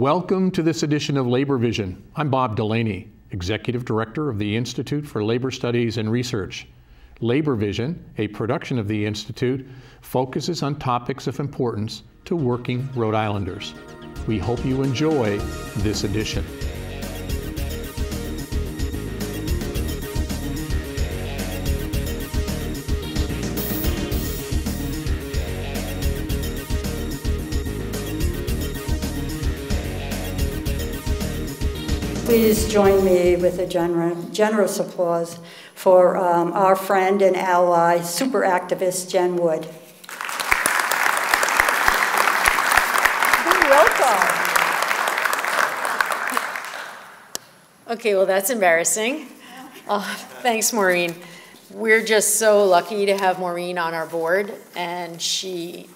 Welcome to this edition of Labor Vision. I'm Bob Delaney, Executive Director of the Institute for Labor Studies and Research. Labor Vision, a production of the Institute, focuses on topics of importance to working Rhode Islanders. We hope you enjoy this edition. Please join me with a gener generous applause for um, our friend and ally, super activist Jen Wood. Welcome. Okay, well, that's embarrassing. Uh, thanks, Maureen. We're just so lucky to have Maureen on our board, and she,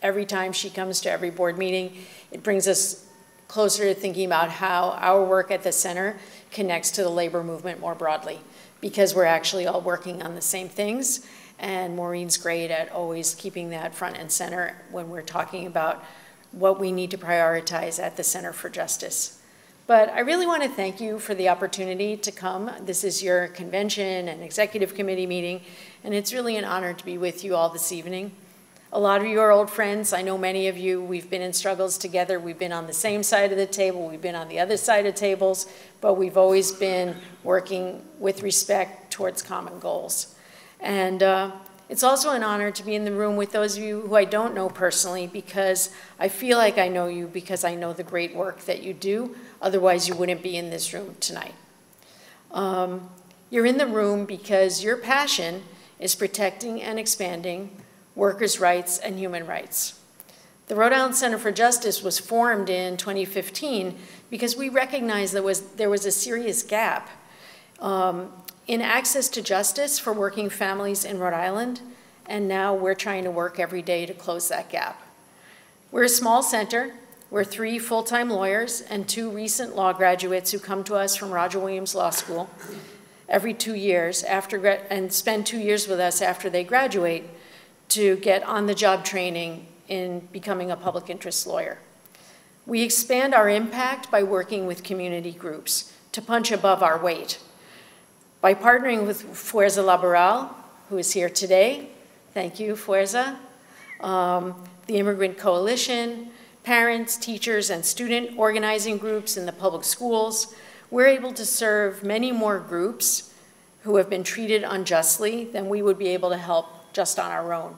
every time she comes to every board meeting, it brings us closer to thinking about how our work at the center connects to the labor movement more broadly because we're actually all working on the same things. And Maureen's great at always keeping that front and center when we're talking about what we need to prioritize at the Center for Justice. But I really want to thank you for the opportunity to come. This is your convention and executive committee meeting, and it's really an honor to be with you all this evening. A lot of you are old friends. I know many of you, we've been in struggles together. We've been on the same side of the table. We've been on the other side of tables, but we've always been working with respect towards common goals. And uh, it's also an honor to be in the room with those of you who I don't know personally because I feel like I know you because I know the great work that you do. Otherwise, you wouldn't be in this room tonight. Um, you're in the room because your passion is protecting and expanding workers' rights, and human rights. The Rhode Island Center for Justice was formed in 2015 because we recognized there was, there was a serious gap um, in access to justice for working families in Rhode Island, and now we're trying to work every day to close that gap. We're a small center. We're three full-time lawyers and two recent law graduates who come to us from Roger Williams Law School every two years after and spend two years with us after they graduate to get on-the-job training in becoming a public interest lawyer. We expand our impact by working with community groups to punch above our weight. By partnering with Fuerza Laboral, who is here today, thank you, Fuerza, um, the Immigrant Coalition, parents, teachers, and student organizing groups in the public schools, we're able to serve many more groups who have been treated unjustly than we would be able to help just on our own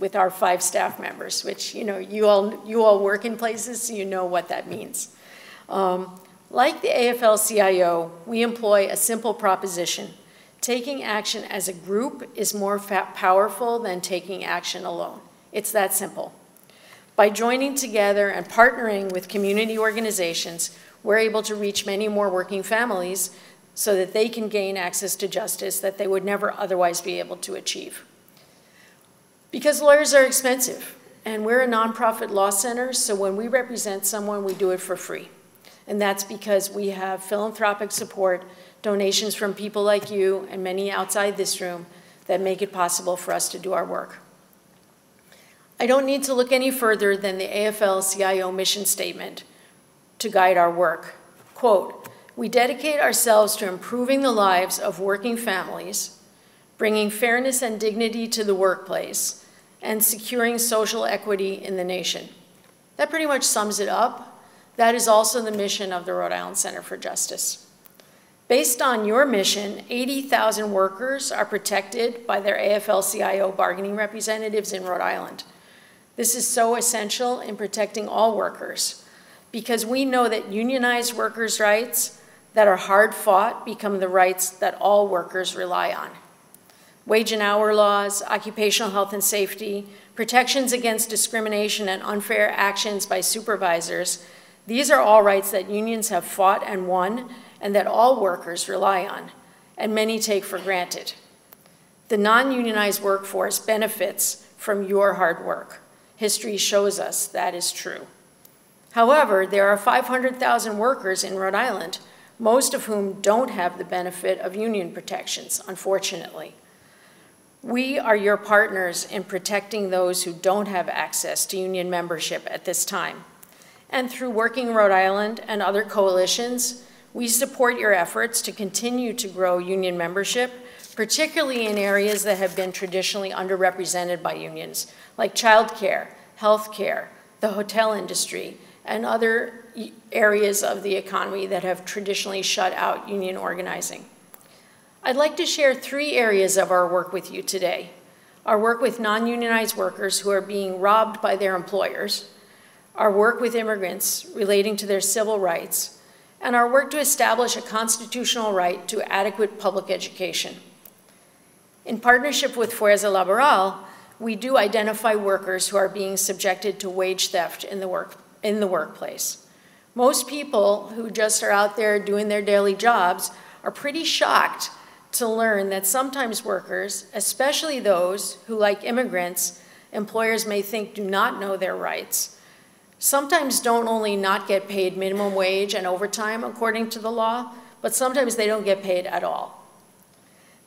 with our five staff members, which you know you all you all work in places, so you know what that means. Um, like the AFL-CIO, we employ a simple proposition: taking action as a group is more powerful than taking action alone. It's that simple. By joining together and partnering with community organizations, we're able to reach many more working families so that they can gain access to justice that they would never otherwise be able to achieve. Because lawyers are expensive, and we're a nonprofit law center, so when we represent someone, we do it for free. And that's because we have philanthropic support, donations from people like you and many outside this room that make it possible for us to do our work. I don't need to look any further than the AFL-CIO mission statement to guide our work. Quote, we dedicate ourselves to improving the lives of working families bringing fairness and dignity to the workplace, and securing social equity in the nation. That pretty much sums it up. That is also the mission of the Rhode Island Center for Justice. Based on your mission, 80,000 workers are protected by their AFL-CIO bargaining representatives in Rhode Island. This is so essential in protecting all workers because we know that unionized workers' rights that are hard fought become the rights that all workers rely on wage and hour laws, occupational health and safety, protections against discrimination and unfair actions by supervisors, these are all rights that unions have fought and won and that all workers rely on, and many take for granted. The non-unionized workforce benefits from your hard work. History shows us that is true. However, there are 500,000 workers in Rhode Island, most of whom don't have the benefit of union protections, unfortunately. We are your partners in protecting those who don't have access to union membership at this time. And through Working Rhode Island and other coalitions, we support your efforts to continue to grow union membership, particularly in areas that have been traditionally underrepresented by unions, like childcare, healthcare, the hotel industry, and other areas of the economy that have traditionally shut out union organizing. I'd like to share three areas of our work with you today. Our work with non-unionized workers who are being robbed by their employers, our work with immigrants relating to their civil rights, and our work to establish a constitutional right to adequate public education. In partnership with Fuerza Laboral, we do identify workers who are being subjected to wage theft in the, work, in the workplace. Most people who just are out there doing their daily jobs are pretty shocked to learn that sometimes workers, especially those who, like immigrants, employers may think do not know their rights, sometimes don't only not get paid minimum wage and overtime according to the law, but sometimes they don't get paid at all.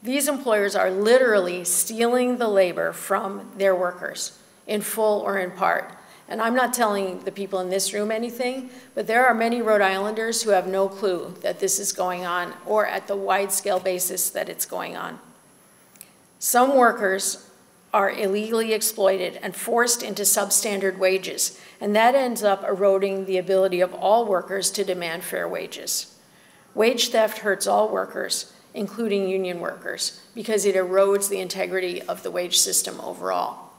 These employers are literally stealing the labor from their workers in full or in part. And I'm not telling the people in this room anything, but there are many Rhode Islanders who have no clue that this is going on or at the wide scale basis that it's going on. Some workers are illegally exploited and forced into substandard wages, and that ends up eroding the ability of all workers to demand fair wages. Wage theft hurts all workers, including union workers, because it erodes the integrity of the wage system overall.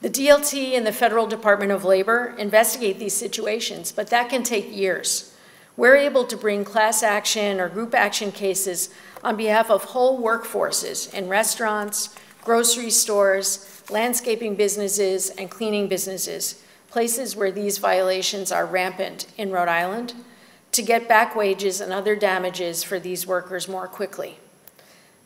The DLT and the Federal Department of Labor investigate these situations, but that can take years. We're able to bring class action or group action cases on behalf of whole workforces in restaurants, grocery stores, landscaping businesses, and cleaning businesses, places where these violations are rampant in Rhode Island, to get back wages and other damages for these workers more quickly.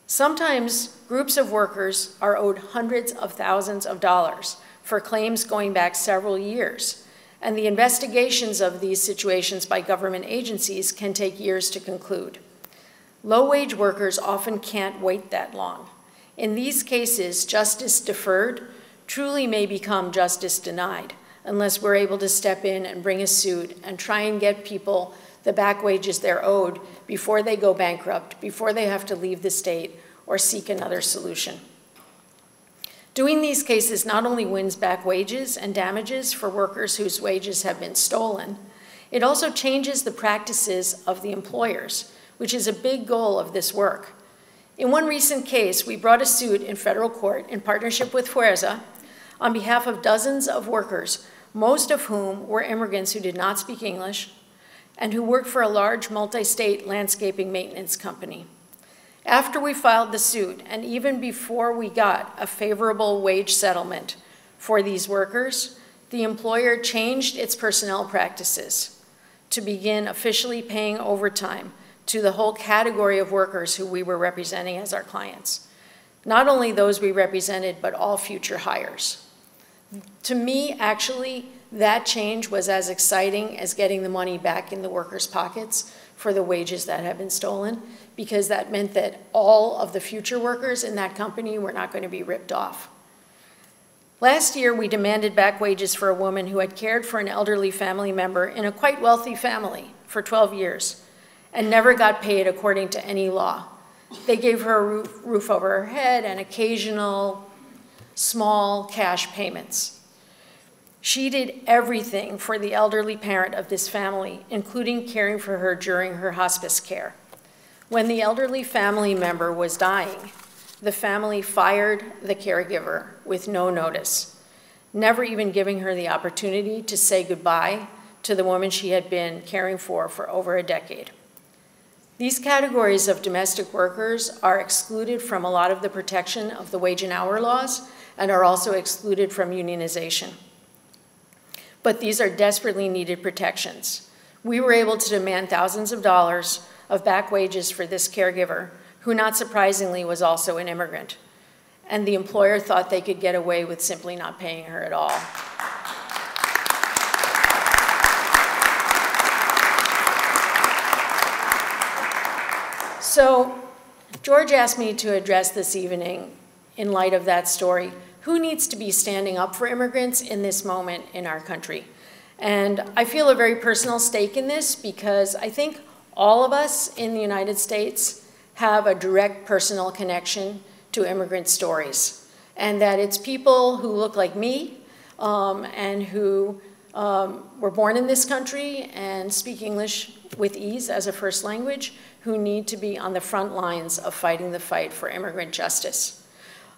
Sometimes groups of workers are owed hundreds of thousands of dollars for claims going back several years, and the investigations of these situations by government agencies can take years to conclude. Low-wage workers often can't wait that long. In these cases, justice deferred truly may become justice denied unless we're able to step in and bring a suit and try and get people the back wages they're owed before they go bankrupt, before they have to leave the state or seek another solution. Doing these cases not only wins back wages and damages for workers whose wages have been stolen, it also changes the practices of the employers, which is a big goal of this work. In one recent case, we brought a suit in federal court in partnership with Fuerza on behalf of dozens of workers, most of whom were immigrants who did not speak English and who worked for a large multi-state landscaping maintenance company. After we filed the suit, and even before we got a favorable wage settlement for these workers, the employer changed its personnel practices to begin officially paying overtime to the whole category of workers who we were representing as our clients. Not only those we represented, but all future hires. To me, actually, that change was as exciting as getting the money back in the workers' pockets for the wages that had been stolen because that meant that all of the future workers in that company were not going to be ripped off. Last year, we demanded back wages for a woman who had cared for an elderly family member in a quite wealthy family for 12 years and never got paid according to any law. They gave her a roof, over her head and occasional small cash payments. She did everything for the elderly parent of this family, including caring for her during her hospice care. When the elderly family member was dying, the family fired the caregiver with no notice, never even giving her the opportunity to say goodbye to the woman she had been caring for for over a decade. These categories of domestic workers are excluded from a lot of the protection of the wage and hour laws and are also excluded from unionization. But these are desperately needed protections. We were able to demand thousands of dollars of back wages for this caregiver, who not surprisingly was also an immigrant. And the employer thought they could get away with simply not paying her at all. So George asked me to address this evening in light of that story. Who needs to be standing up for immigrants in this moment in our country? And I feel a very personal stake in this because I think all of us in the United States have a direct personal connection to immigrant stories. And that it's people who look like me um, and who um, were born in this country and speak English with ease as a first language who need to be on the front lines of fighting the fight for immigrant justice.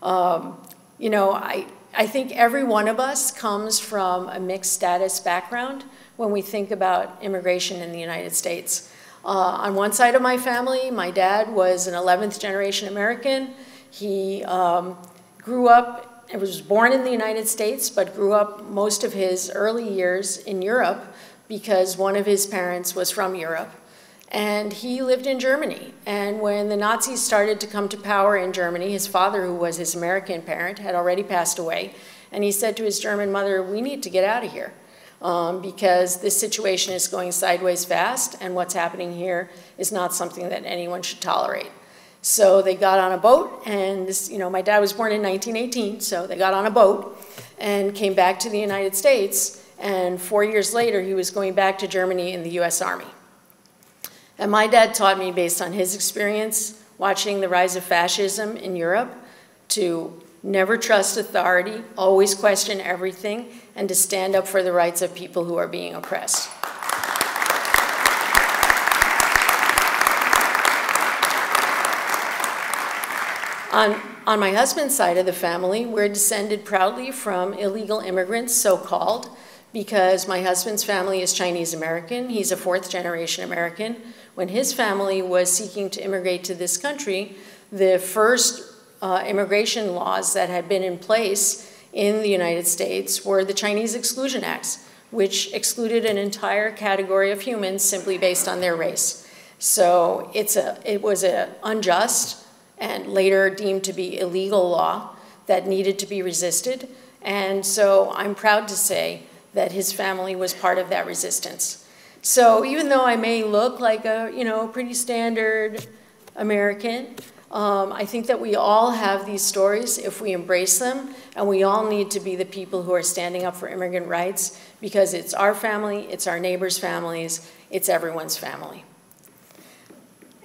Um, you know, I, I think every one of us comes from a mixed status background when we think about immigration in the United States. Uh, on one side of my family, my dad was an 11th generation American. He um, grew up was born in the United States, but grew up most of his early years in Europe because one of his parents was from Europe. And he lived in Germany. And when the Nazis started to come to power in Germany, his father, who was his American parent, had already passed away. And he said to his German mother, We need to get out of here um, because this situation is going sideways fast, and what's happening here is not something that anyone should tolerate. So they got on a boat, and this, you know, my dad was born in 1918, so they got on a boat and came back to the United States. And four years later, he was going back to Germany in the US Army. And my dad taught me, based on his experience watching the rise of fascism in Europe, to never trust authority, always question everything, and to stand up for the rights of people who are being oppressed. On, on my husband's side of the family, we're descended proudly from illegal immigrants, so called, because my husband's family is Chinese American. He's a fourth generation American. When his family was seeking to immigrate to this country, the first uh, immigration laws that had been in place in the United States were the Chinese Exclusion Acts, which excluded an entire category of humans simply based on their race. So it's a, it was an unjust, and later deemed to be illegal law that needed to be resisted. And so I'm proud to say that his family was part of that resistance. So even though I may look like a, you know, pretty standard American, um, I think that we all have these stories if we embrace them, and we all need to be the people who are standing up for immigrant rights because it's our family, it's our neighbors' families, it's everyone's family.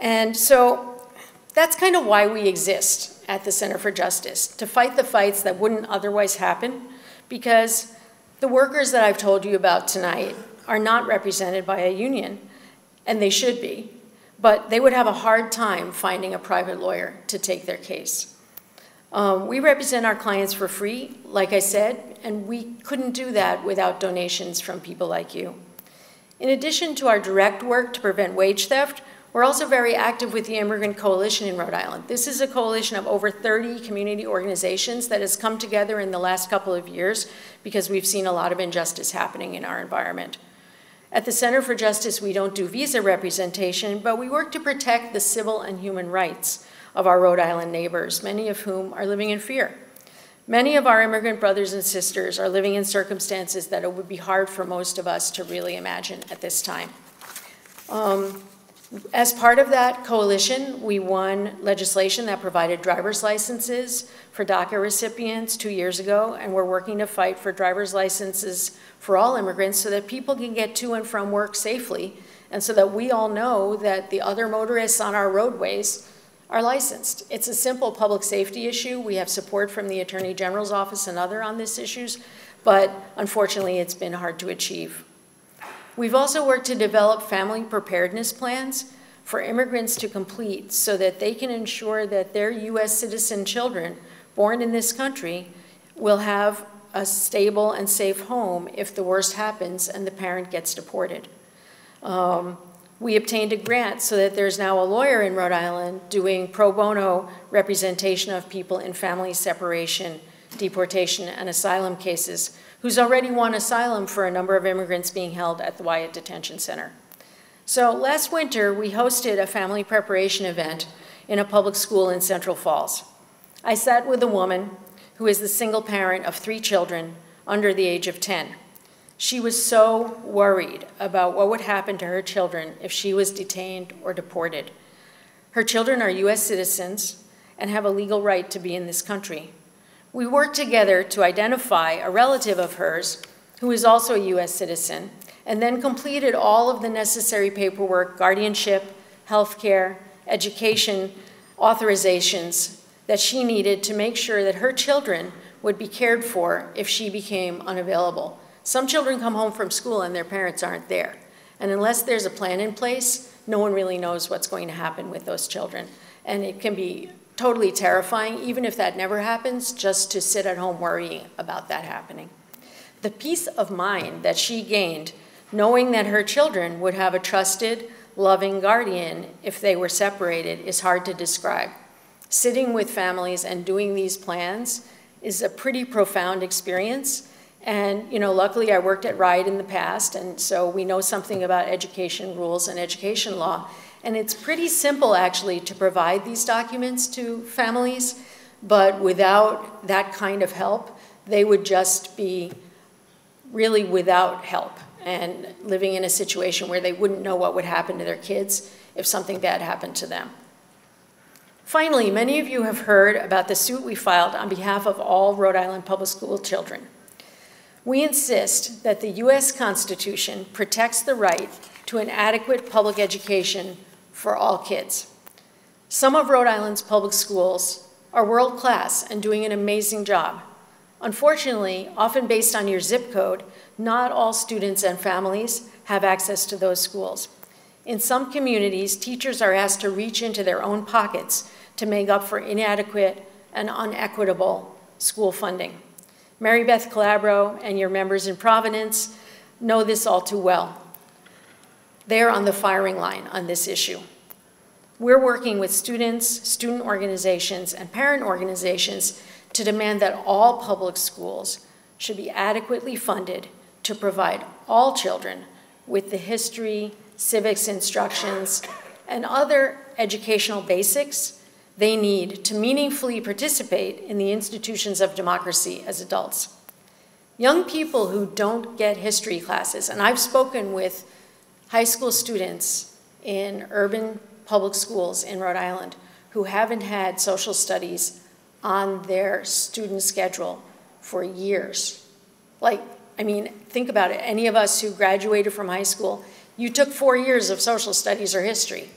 And so that's kind of why we exist at the Center for Justice, to fight the fights that wouldn't otherwise happen, because the workers that I've told you about tonight are not represented by a union, and they should be, but they would have a hard time finding a private lawyer to take their case. Um, we represent our clients for free, like I said, and we couldn't do that without donations from people like you. In addition to our direct work to prevent wage theft, we're also very active with the Immigrant Coalition in Rhode Island. This is a coalition of over 30 community organizations that has come together in the last couple of years because we've seen a lot of injustice happening in our environment. At the Center for Justice, we don't do visa representation, but we work to protect the civil and human rights of our Rhode Island neighbors, many of whom are living in fear. Many of our immigrant brothers and sisters are living in circumstances that it would be hard for most of us to really imagine at this time. Um, as part of that coalition, we won legislation that provided driver's licenses for DACA recipients two years ago, and we're working to fight for driver's licenses for all immigrants so that people can get to and from work safely, and so that we all know that the other motorists on our roadways are licensed. It's a simple public safety issue. We have support from the Attorney General's office and other on this issues, but unfortunately it's been hard to achieve. We've also worked to develop family preparedness plans for immigrants to complete so that they can ensure that their U.S. citizen children born in this country will have a stable and safe home if the worst happens and the parent gets deported. Um, we obtained a grant so that there's now a lawyer in Rhode Island doing pro bono representation of people in family separation, deportation, and asylum cases who's already won asylum for a number of immigrants being held at the Wyatt Detention Center. So last winter, we hosted a family preparation event in a public school in Central Falls. I sat with a woman who is the single parent of three children under the age of 10. She was so worried about what would happen to her children if she was detained or deported. Her children are U.S. citizens and have a legal right to be in this country. We worked together to identify a relative of hers who is also a U.S. citizen, and then completed all of the necessary paperwork, guardianship, health care, education, authorizations that she needed to make sure that her children would be cared for if she became unavailable. Some children come home from school and their parents aren't there. And unless there's a plan in place, no one really knows what's going to happen with those children. And it can be totally terrifying, even if that never happens, just to sit at home worrying about that happening. The peace of mind that she gained knowing that her children would have a trusted, loving guardian if they were separated is hard to describe. Sitting with families and doing these plans is a pretty profound experience. And, you know, luckily I worked at RIDE in the past, and so we know something about education rules and education law. And it's pretty simple, actually, to provide these documents to families, but without that kind of help, they would just be really without help and living in a situation where they wouldn't know what would happen to their kids if something bad happened to them. Finally, many of you have heard about the suit we filed on behalf of all Rhode Island public school children. We insist that the U.S. Constitution protects the right to an adequate public education for all kids. Some of Rhode Island's public schools are world class and doing an amazing job. Unfortunately, often based on your zip code, not all students and families have access to those schools. In some communities, teachers are asked to reach into their own pockets to make up for inadequate and unequitable school funding. Maribeth Calabro and your members in Providence know this all too well. They're on the firing line on this issue. We're working with students, student organizations, and parent organizations to demand that all public schools should be adequately funded to provide all children with the history, civics instructions, and other educational basics they need to meaningfully participate in the institutions of democracy as adults. Young people who don't get history classes, and I've spoken with high school students in urban public schools in Rhode Island who haven't had social studies on their student schedule for years. Like, I mean, think about it. Any of us who graduated from high school, you took four years of social studies or history.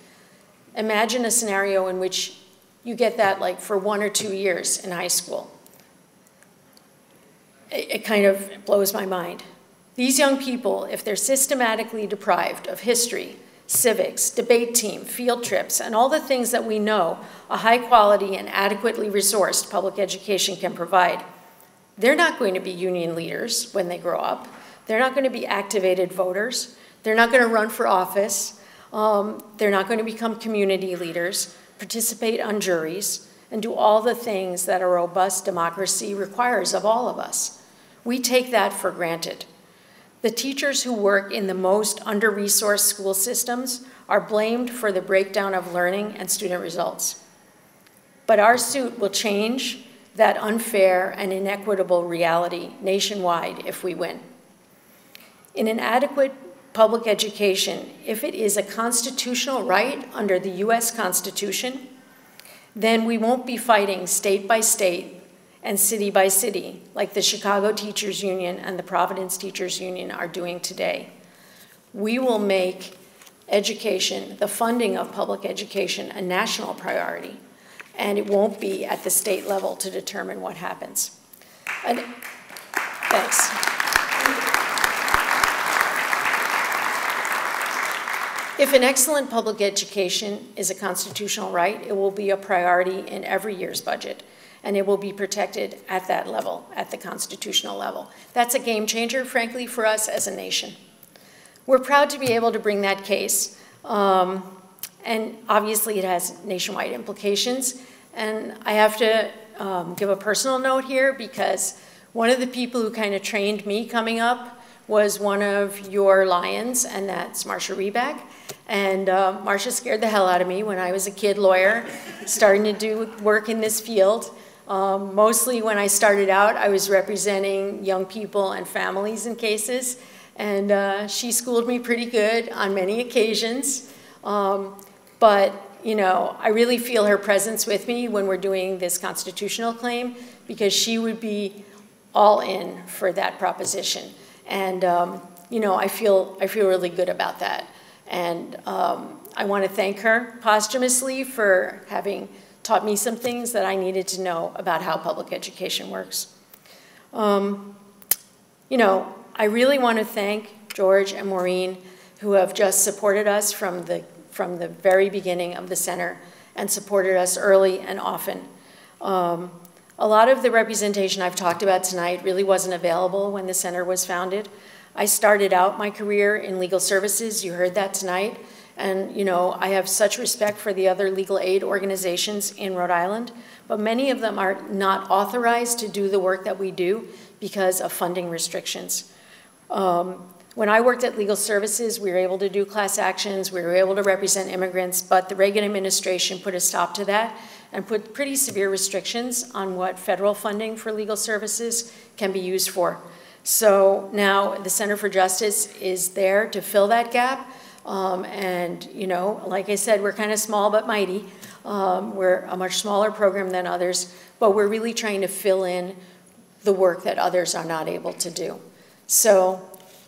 Imagine a scenario in which you get that like for one or two years in high school. It, it kind of blows my mind. These young people, if they're systematically deprived of history, civics, debate team, field trips, and all the things that we know a high quality and adequately resourced public education can provide, they're not going to be union leaders when they grow up. They're not going to be activated voters. They're not going to run for office. Um, they're not going to become community leaders, participate on juries, and do all the things that a robust democracy requires of all of us. We take that for granted. The teachers who work in the most under resourced school systems are blamed for the breakdown of learning and student results. But our suit will change that unfair and inequitable reality nationwide if we win. In an adequate public education, if it is a constitutional right under the US Constitution, then we won't be fighting state by state and city by city like the Chicago Teachers Union and the Providence Teachers Union are doing today. We will make education, the funding of public education, a national priority and it won't be at the state level to determine what happens. And, thanks. If an excellent public education is a constitutional right, it will be a priority in every year's budget, and it will be protected at that level, at the constitutional level. That's a game changer, frankly, for us as a nation. We're proud to be able to bring that case. Um, and obviously, it has nationwide implications. And I have to um, give a personal note here because one of the people who kind of trained me coming up was one of your lions, and that's Marcia Reback. And uh, Marcia scared the hell out of me when I was a kid lawyer, starting to do work in this field. Um, mostly when I started out, I was representing young people and families in cases, and uh, she schooled me pretty good on many occasions. Um, but, you know, I really feel her presence with me when we're doing this constitutional claim because she would be all in for that proposition. And, um, you know, I feel, I feel really good about that. And um, I want to thank her posthumously for having taught me some things that I needed to know about how public education works. Um, you know, I really want to thank George and Maureen, who have just supported us from the, from the very beginning of the center and supported us early and often. Um, a lot of the representation I've talked about tonight really wasn't available when the center was founded. I started out my career in legal services, you heard that tonight, and you know, I have such respect for the other legal aid organizations in Rhode Island, but many of them are not authorized to do the work that we do because of funding restrictions. Um, when I worked at Legal Services, we were able to do class actions, we were able to represent immigrants, but the Reagan administration put a stop to that and put pretty severe restrictions on what federal funding for legal services can be used for. So now the Center for Justice is there to fill that gap. Um, and, you know, like I said, we're kind of small but mighty. Um, we're a much smaller program than others, but we're really trying to fill in the work that others are not able to do. So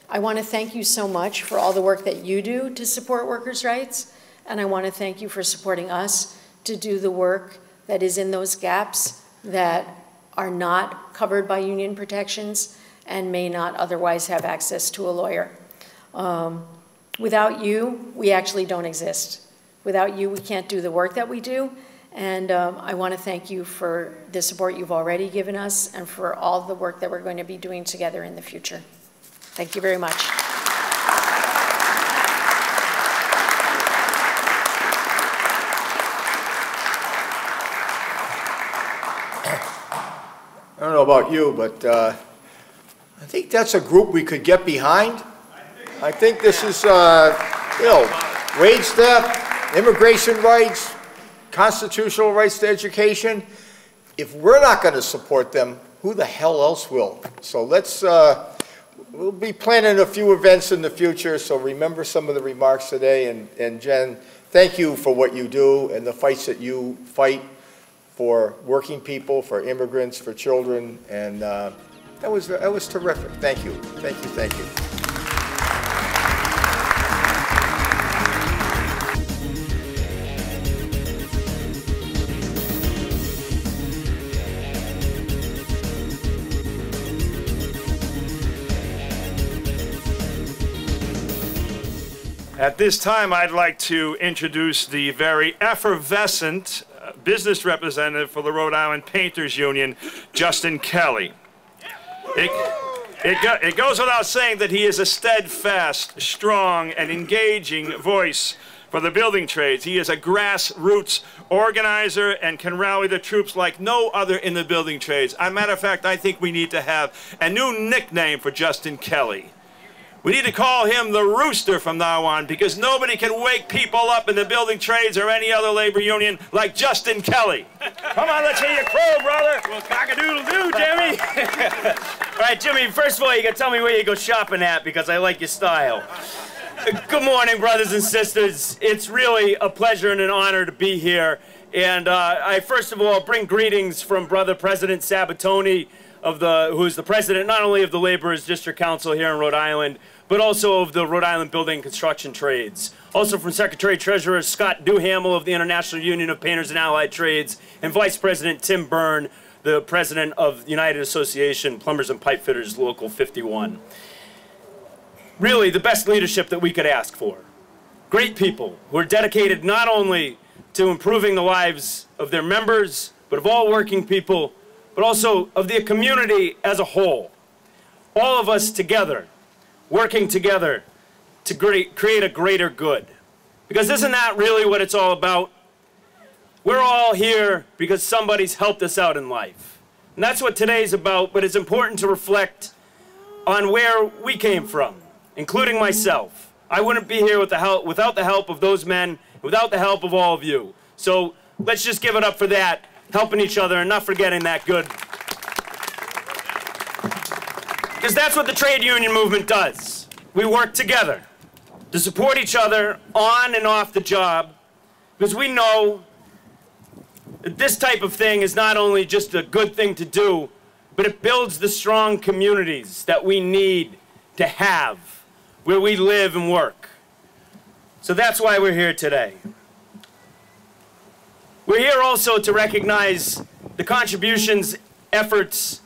I want to thank you so much for all the work that you do to support workers' rights, and I want to thank you for supporting us to do the work that is in those gaps that are not covered by union protections and may not otherwise have access to a lawyer. Um, without you, we actually don't exist. Without you, we can't do the work that we do. And um, I want to thank you for the support you've already given us and for all the work that we're going to be doing together in the future. Thank you very much. I don't know about you, but uh, I think that's a group we could get behind. I think this is, uh, you know, wage theft, immigration rights, constitutional rights to education. If we're not going to support them, who the hell else will? So let's, uh, we'll be planning a few events in the future, so remember some of the remarks today. And, and Jen, thank you for what you do and the fights that you fight for working people, for immigrants, for children, and uh, that was that was terrific. Thank you, thank you, thank you. At this time, I'd like to introduce the very effervescent uh, business representative for the Rhode Island Painters Union, Justin Kelly. It, it, go, it goes without saying that he is a steadfast, strong, and engaging voice for the building trades. He is a grassroots organizer and can rally the troops like no other in the building trades. As a matter of fact, I think we need to have a new nickname for Justin Kelly. We need to call him the rooster from now on because nobody can wake people up in the building trades or any other labor union like Justin Kelly. Come on, let's hear you crow, brother. Well, cock-a-doodle-doo, Jimmy. all right, Jimmy, first of all, you gotta tell me where you go shopping at because I like your style. Good morning, brothers and sisters. It's really a pleasure and an honor to be here. And uh, I first of all bring greetings from Brother President Sabitoni, of the, who is the president not only of the Laborers District Council here in Rhode Island, but also of the Rhode Island Building and Construction Trades. Also from Secretary Treasurer Scott Duhamel of the International Union of Painters and Allied Trades, and Vice President Tim Byrne, the president of the United Association Plumbers and Pipe Fitters Local 51. Really, the best leadership that we could ask for. Great people who are dedicated not only to improving the lives of their members, but of all working people, but also of the community as a whole. All of us together, working together to create a greater good. Because isn't that really what it's all about? We're all here because somebody's helped us out in life. And that's what today's about, but it's important to reflect on where we came from, including myself. I wouldn't be here with the help, without the help of those men, without the help of all of you. So let's just give it up for that, helping each other and not forgetting that good. Because that's what the trade union movement does. We work together to support each other on and off the job because we know that this type of thing is not only just a good thing to do, but it builds the strong communities that we need to have, where we live and work. So that's why we're here today. We're here also to recognize the contributions, efforts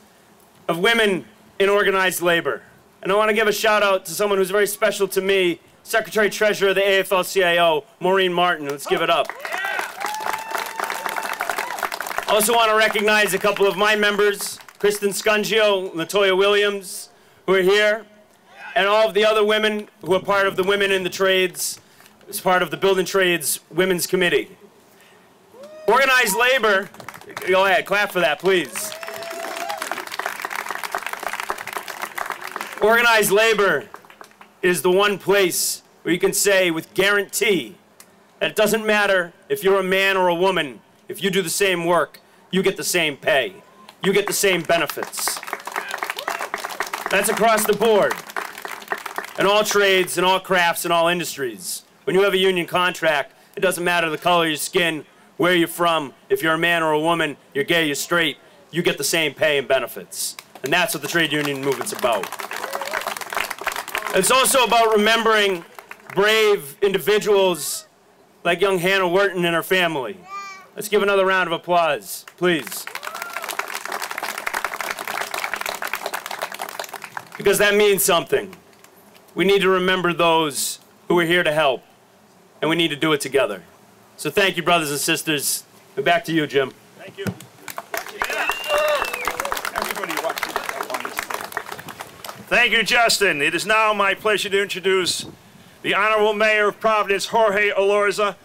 of women in organized labor. And I want to give a shout out to someone who's very special to me, Secretary Treasurer of the AFL-CIO, Maureen Martin. Let's give it up. I also want to recognize a couple of my members, Kristen Scungio, Latoya Williams, who are here, and all of the other women who are part of the Women in the Trades, as part of the Building Trades Women's Committee. Organized labor, go ahead, clap for that, please. Organized labor is the one place where you can say with guarantee that it doesn't matter if you're a man or a woman, if you do the same work, you get the same pay. You get the same benefits. That's across the board. In all trades, in all crafts, in all industries. When you have a union contract, it doesn't matter the color of your skin, where you're from, if you're a man or a woman, you're gay, you're straight, you get the same pay and benefits. And that's what the trade union movement's about. It's also about remembering brave individuals like young Hannah Wharton and her family. Let's give another round of applause, please. Because that means something. We need to remember those who are here to help, and we need to do it together. So thank you, brothers and sisters. And back to you, Jim. Thank you. Everybody watching that one is there. Thank you, Justin. It is now my pleasure to introduce the Honorable Mayor of Providence, Jorge Elorza.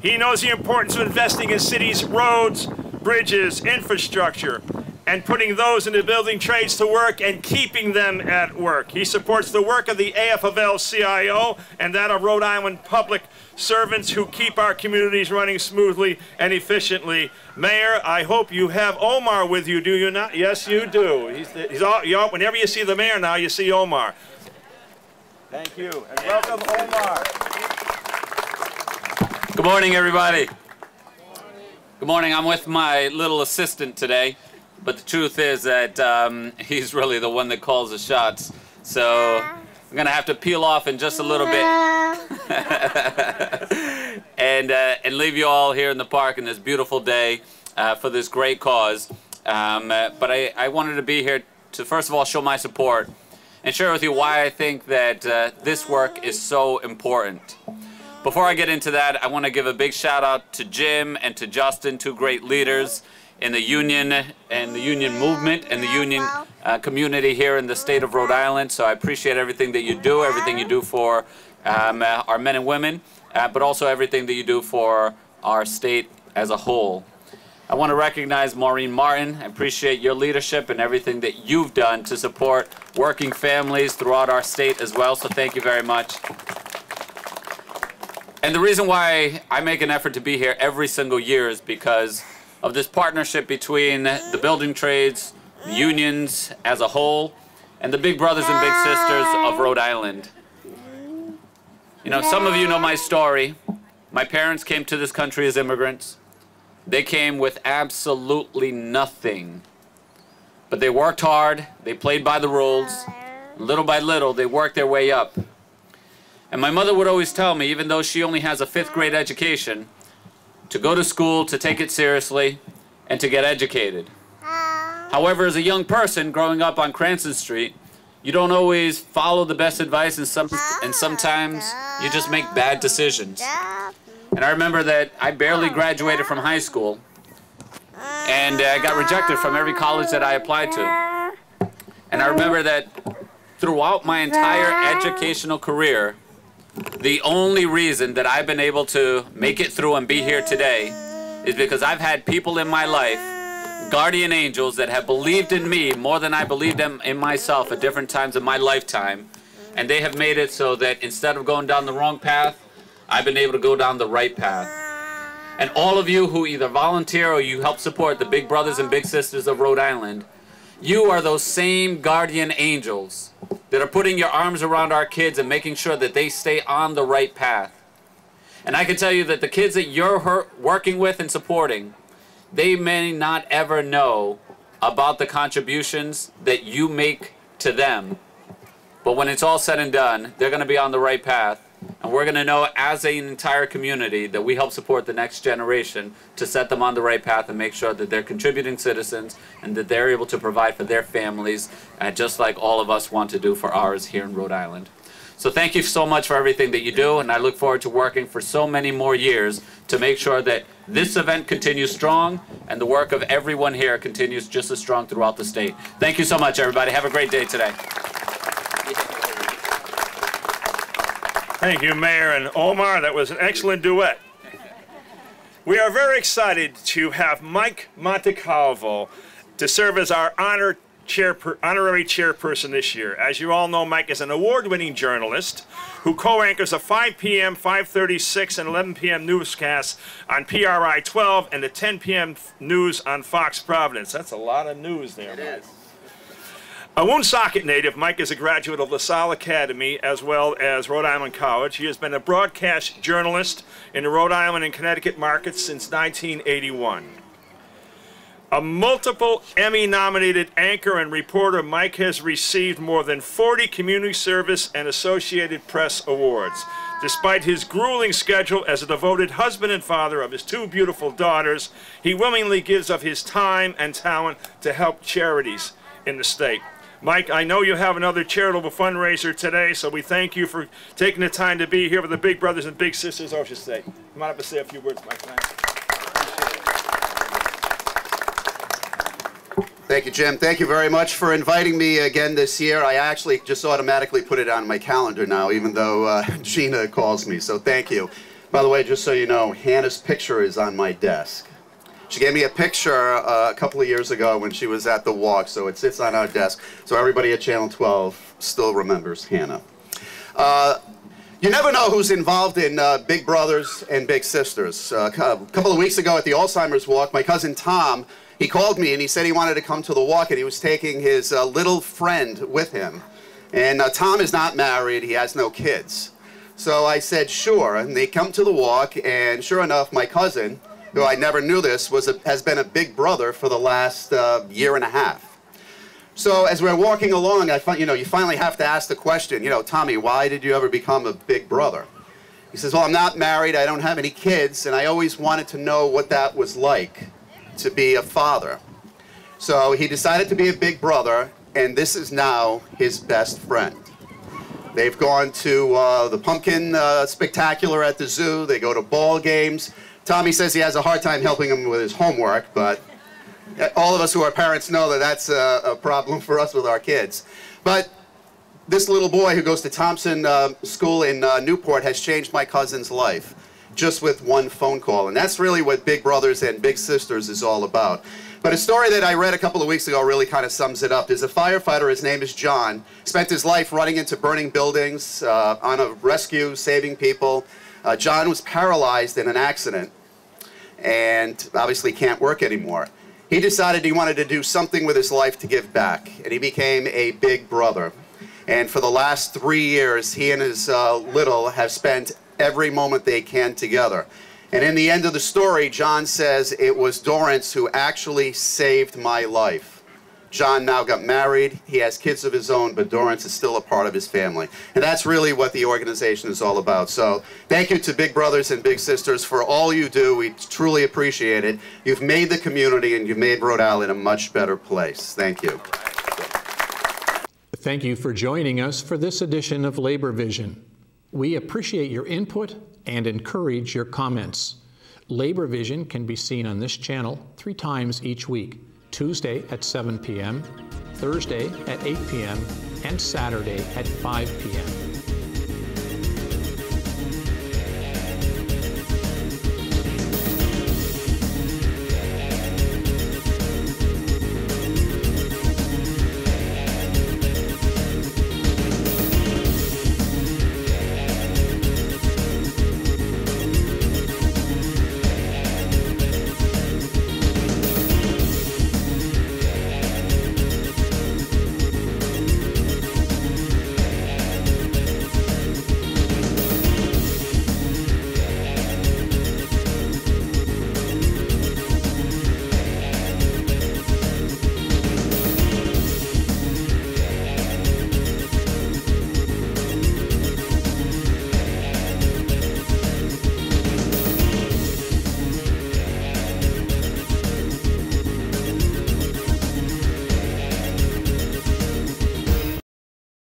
He knows the importance of investing in cities' roads, bridges, infrastructure, and putting those in the building trades to work and keeping them at work. He supports the work of the AFL-CIO and that of Rhode Island public servants who keep our communities running smoothly and efficiently. Mayor, I hope you have Omar with you, do you not? Yes, you do. He's, he's all, you all, whenever you see the mayor now, you see Omar. Thank you, and welcome Omar. Good morning, everybody. Good morning. I'm with my little assistant today, but the truth is that um, he's really the one that calls the shots. So I'm gonna have to peel off in just a little bit, and uh, and leave you all here in the park in this beautiful day uh, for this great cause. Um, uh, but I, I wanted to be here to first of all show my support and share with you why I think that uh, this work is so important. Before I get into that, I want to give a big shout out to Jim and to Justin, two great leaders in the union and the union movement and the union uh, community here in the state of Rhode Island. So I appreciate everything that you do, everything you do for um, uh, our men and women, uh, but also everything that you do for our state as a whole. I want to recognize Maureen Martin. I appreciate your leadership and everything that you've done to support working families throughout our state as well. So thank you very much. And the reason why I make an effort to be here every single year is because of this partnership between the building trades, unions as a whole, and the big brothers and big sisters of Rhode Island. You know, some of you know my story. My parents came to this country as immigrants. They came with absolutely nothing. But they worked hard, they played by the rules. Little by little, they worked their way up. And my mother would always tell me, even though she only has a fifth grade education, to go to school, to take it seriously, and to get educated. However, as a young person growing up on Cranston Street, you don't always follow the best advice, and, some, and sometimes you just make bad decisions. And I remember that I barely graduated from high school, and uh, I got rejected from every college that I applied to. And I remember that throughout my entire educational career, the only reason that I've been able to make it through and be here today is because I've had people in my life, guardian angels, that have believed in me more than I believed in, in myself at different times in my lifetime. And they have made it so that instead of going down the wrong path, I've been able to go down the right path. And all of you who either volunteer or you help support the big brothers and big sisters of Rhode Island, you are those same guardian angels that are putting your arms around our kids and making sure that they stay on the right path. And I can tell you that the kids that you're working with and supporting, they may not ever know about the contributions that you make to them. But when it's all said and done, they're going to be on the right path. And we're going to know as an entire community that we help support the next generation to set them on the right path and make sure that they're contributing citizens and that they're able to provide for their families, uh, just like all of us want to do for ours here in Rhode Island. So thank you so much for everything that you do, and I look forward to working for so many more years to make sure that this event continues strong and the work of everyone here continues just as strong throughout the state. Thank you so much, everybody. Have a great day today. Thank you, Mayor and Omar. That was an excellent duet. We are very excited to have Mike Montecalvo to serve as our honor chairper, honorary chairperson this year. As you all know, Mike is an award-winning journalist who co-anchors a 5 p.m., 5:36, and 11 p.m. newscasts on PRI 12 and the 10 p.m. news on Fox Providence. That's a lot of news there, Mike. A Woonsocket native, Mike is a graduate of LaSalle Academy as well as Rhode Island College. He has been a broadcast journalist in the Rhode Island and Connecticut markets since 1981. A multiple Emmy nominated anchor and reporter, Mike has received more than 40 community service and Associated Press awards. Despite his grueling schedule as a devoted husband and father of his two beautiful daughters, he willingly gives of his time and talent to help charities in the state. Mike, I know you have another charitable fundraiser today, so we thank you for taking the time to be here with the big brothers and big sisters of Ocean State. Come on up and say a few words, Mike. Thank you, Jim. Thank you very much for inviting me again this year. I actually just automatically put it on my calendar now, even though uh, Gina calls me, so thank you. By the way, just so you know, Hannah's picture is on my desk. She gave me a picture uh, a couple of years ago when she was at the walk, so it sits on our desk. So everybody at Channel 12 still remembers Hannah. Uh, you never know who's involved in uh, Big Brothers and Big Sisters. Uh, a couple of weeks ago at the Alzheimer's walk, my cousin Tom he called me and he said he wanted to come to the walk and he was taking his uh, little friend with him. And uh, Tom is not married, he has no kids. So I said, sure. And they come to the walk, and sure enough, my cousin, who I never knew this, was a, has been a big brother for the last uh, year and a half. So as we're walking along, I find, you know, you finally have to ask the question, you know, Tommy, why did you ever become a big brother? He says, well, I'm not married, I don't have any kids, and I always wanted to know what that was like to be a father. So he decided to be a big brother, and this is now his best friend. They've gone to uh, the pumpkin uh, spectacular at the zoo. They go to ball games. Tommy says he has a hard time helping him with his homework, but all of us who are parents know that that's a, a problem for us with our kids. But this little boy who goes to Thompson uh, School in uh, Newport has changed my cousin's life just with one phone call. And that's really what Big Brothers and Big Sisters is all about. But a story that I read a couple of weeks ago really kind of sums it up. There's a firefighter, his name is John, spent his life running into burning buildings, uh, on a rescue, saving people. Uh, John was paralyzed in an accident and obviously can't work anymore. He decided he wanted to do something with his life to give back, and he became a big brother. And for the last three years, he and his uh, little have spent every moment they can together. And in the end of the story, John says, It was Dorrance who actually saved my life. John now got married. He has kids of his own, but Dorrance is still a part of his family. And that's really what the organization is all about. So thank you to Big Brothers and Big Sisters for all you do. We truly appreciate it. You've made the community and you've made Rhode Island a much better place. Thank you. Thank you for joining us for this edition of Labor Vision. We appreciate your input and encourage your comments. Labor Vision can be seen on this channel three times each week Tuesday at 7 p.m., Thursday at 8 p.m., and Saturday at 5 p.m.